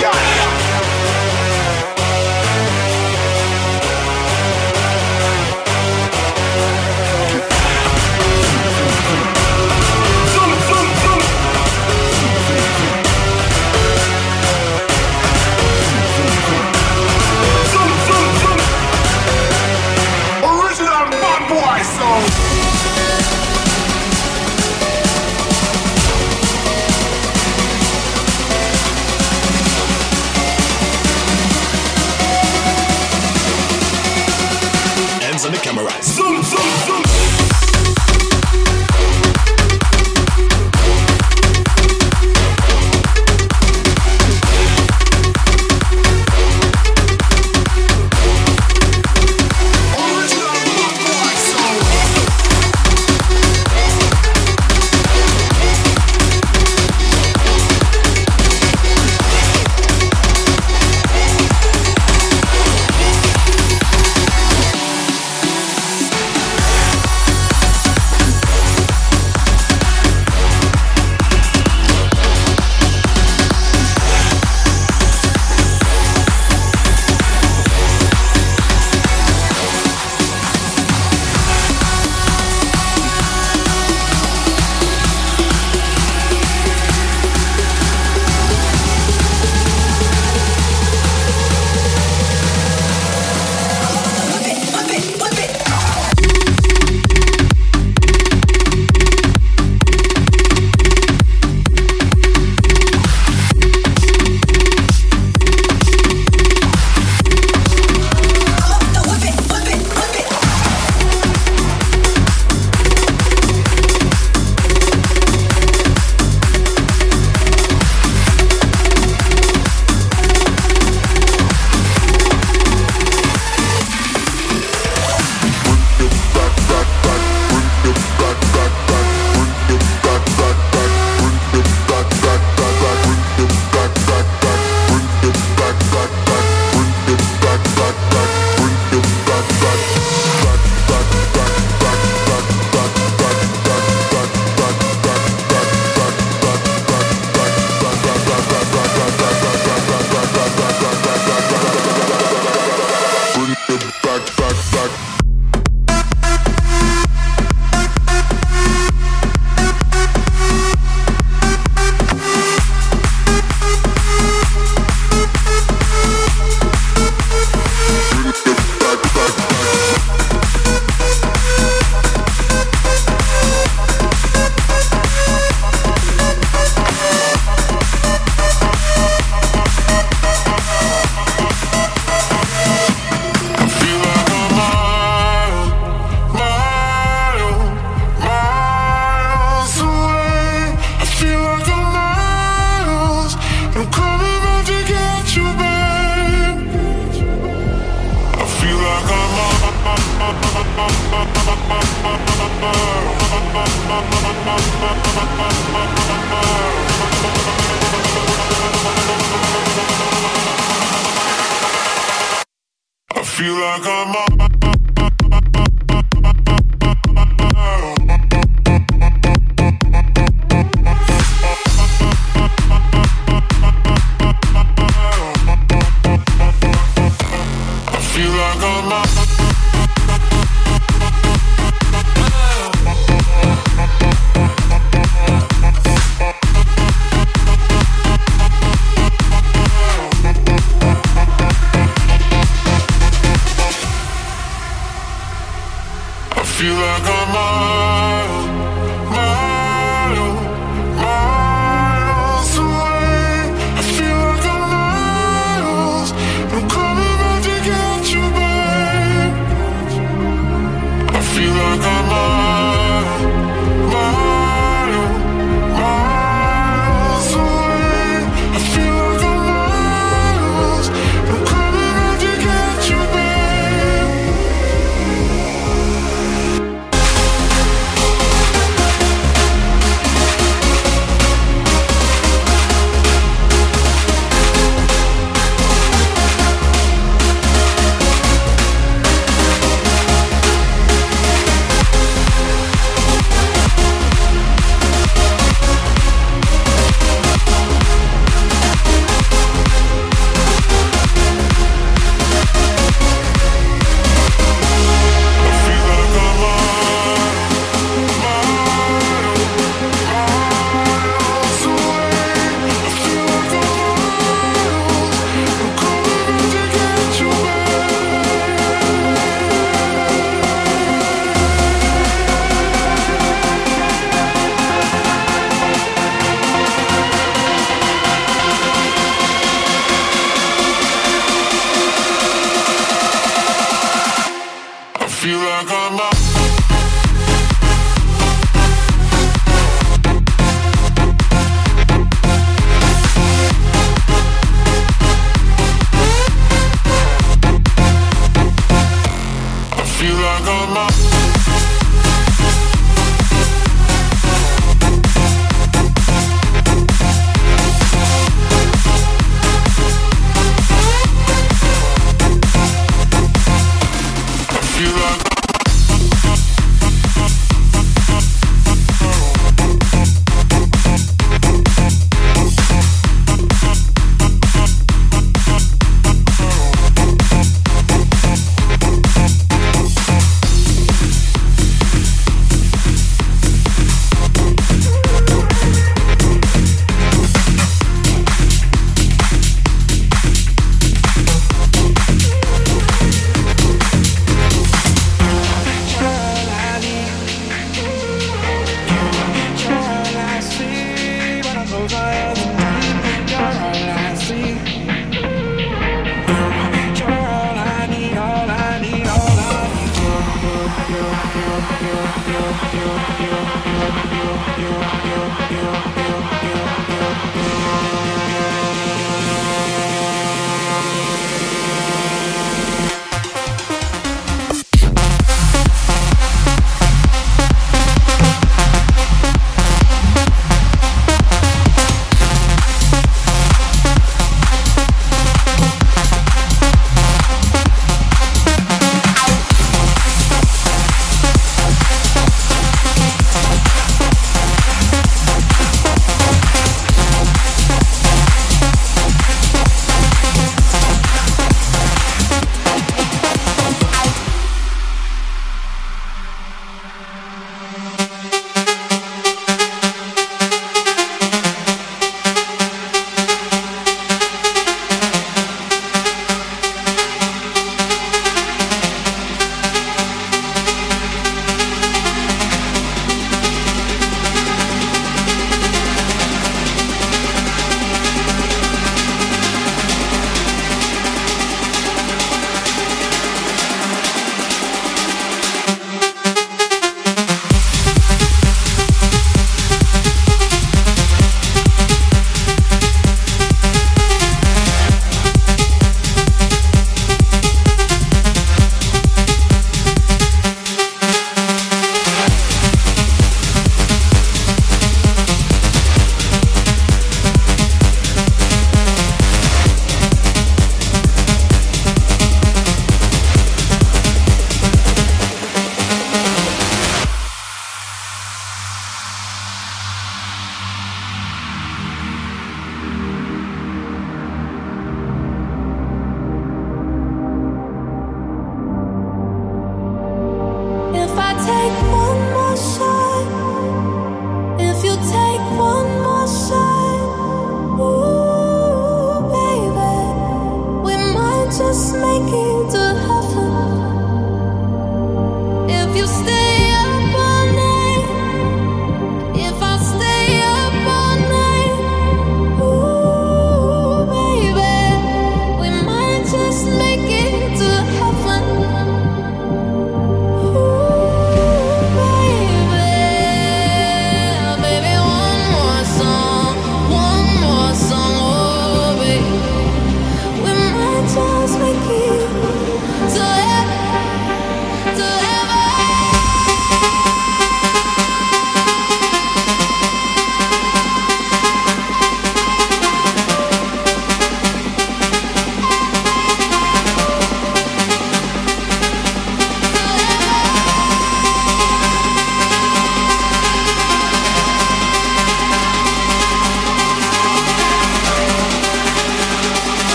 Got,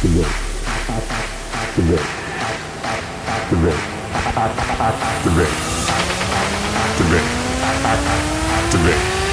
Today. Today. Today. Today.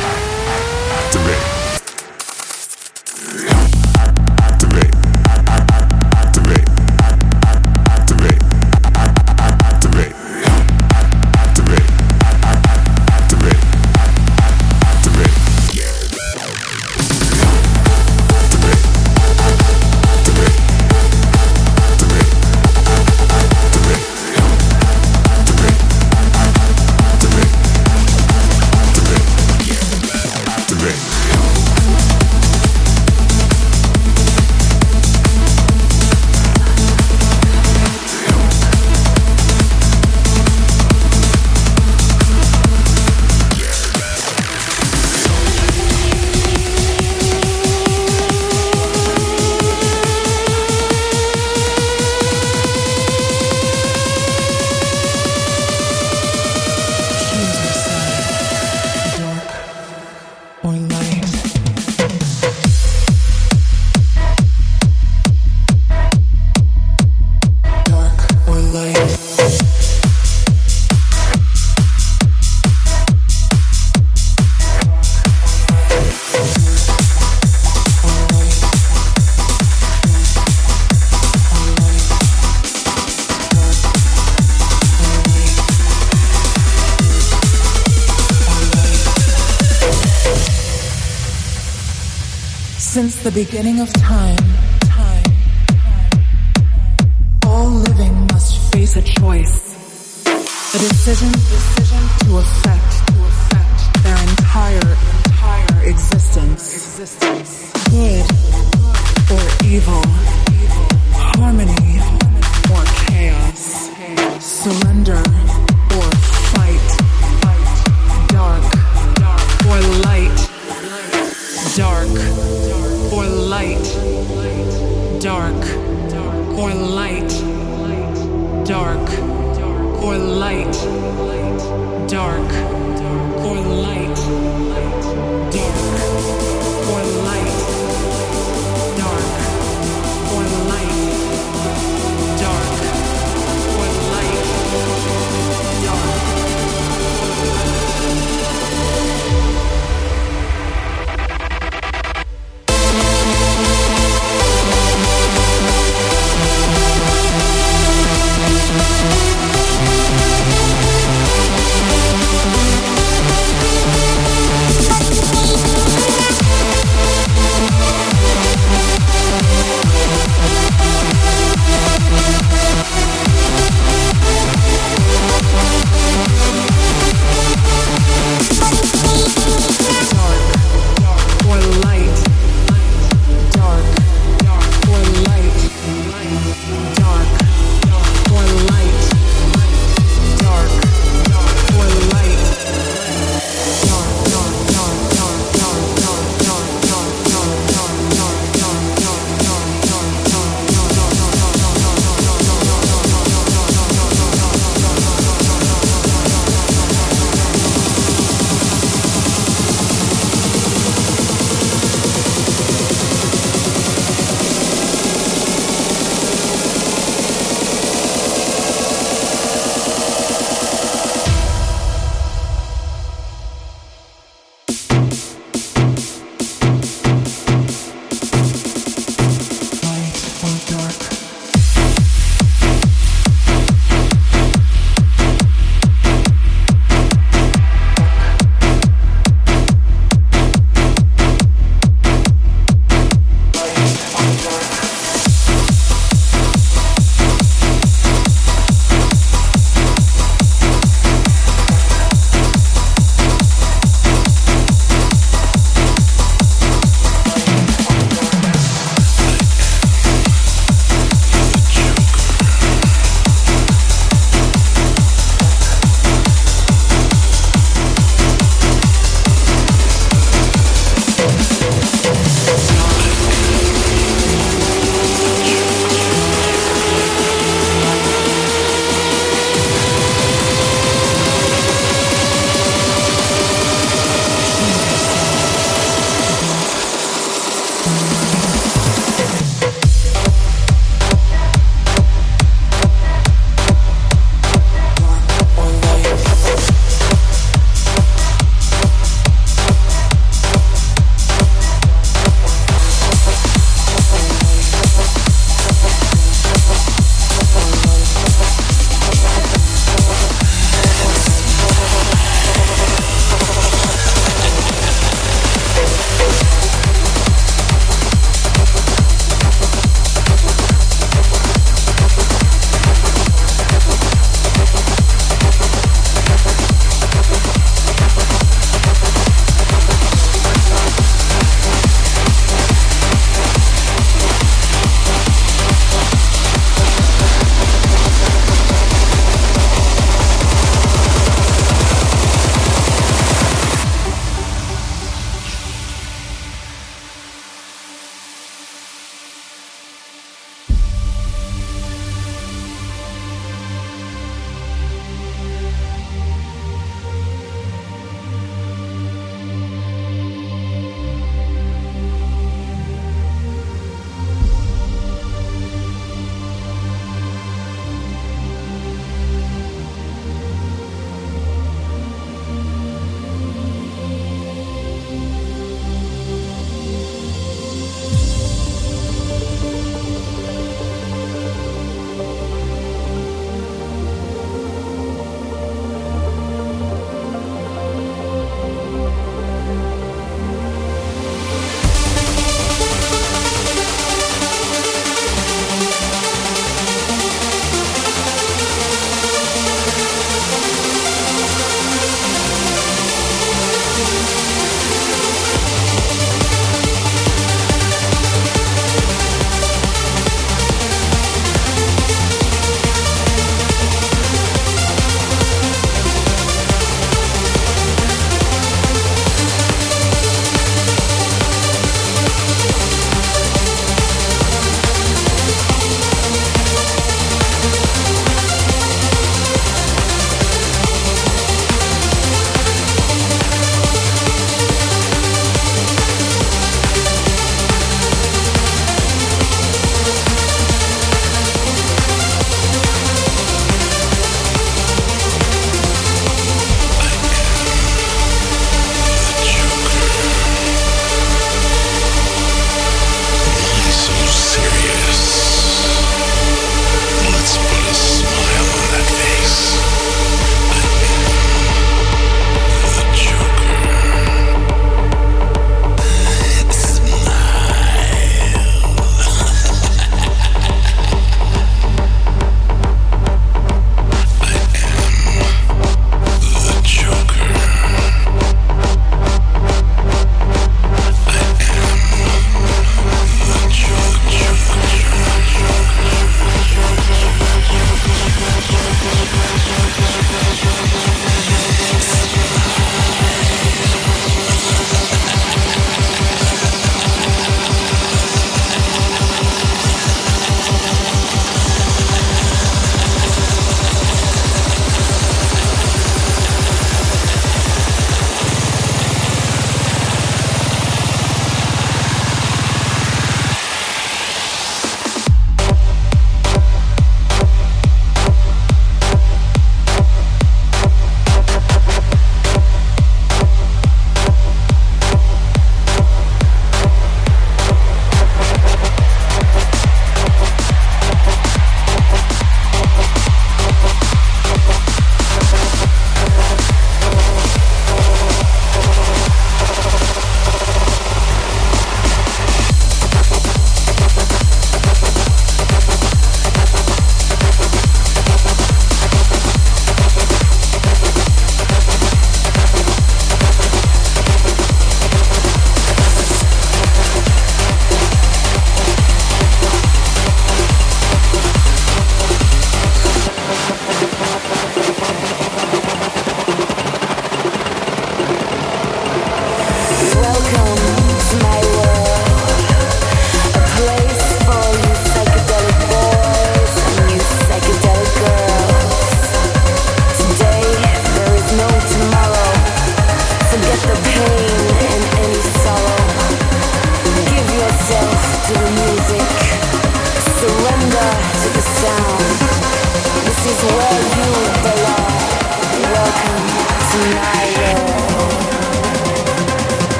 the beginning of time, time, time, time, all living must face a choice, a decision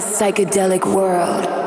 psychedelic world.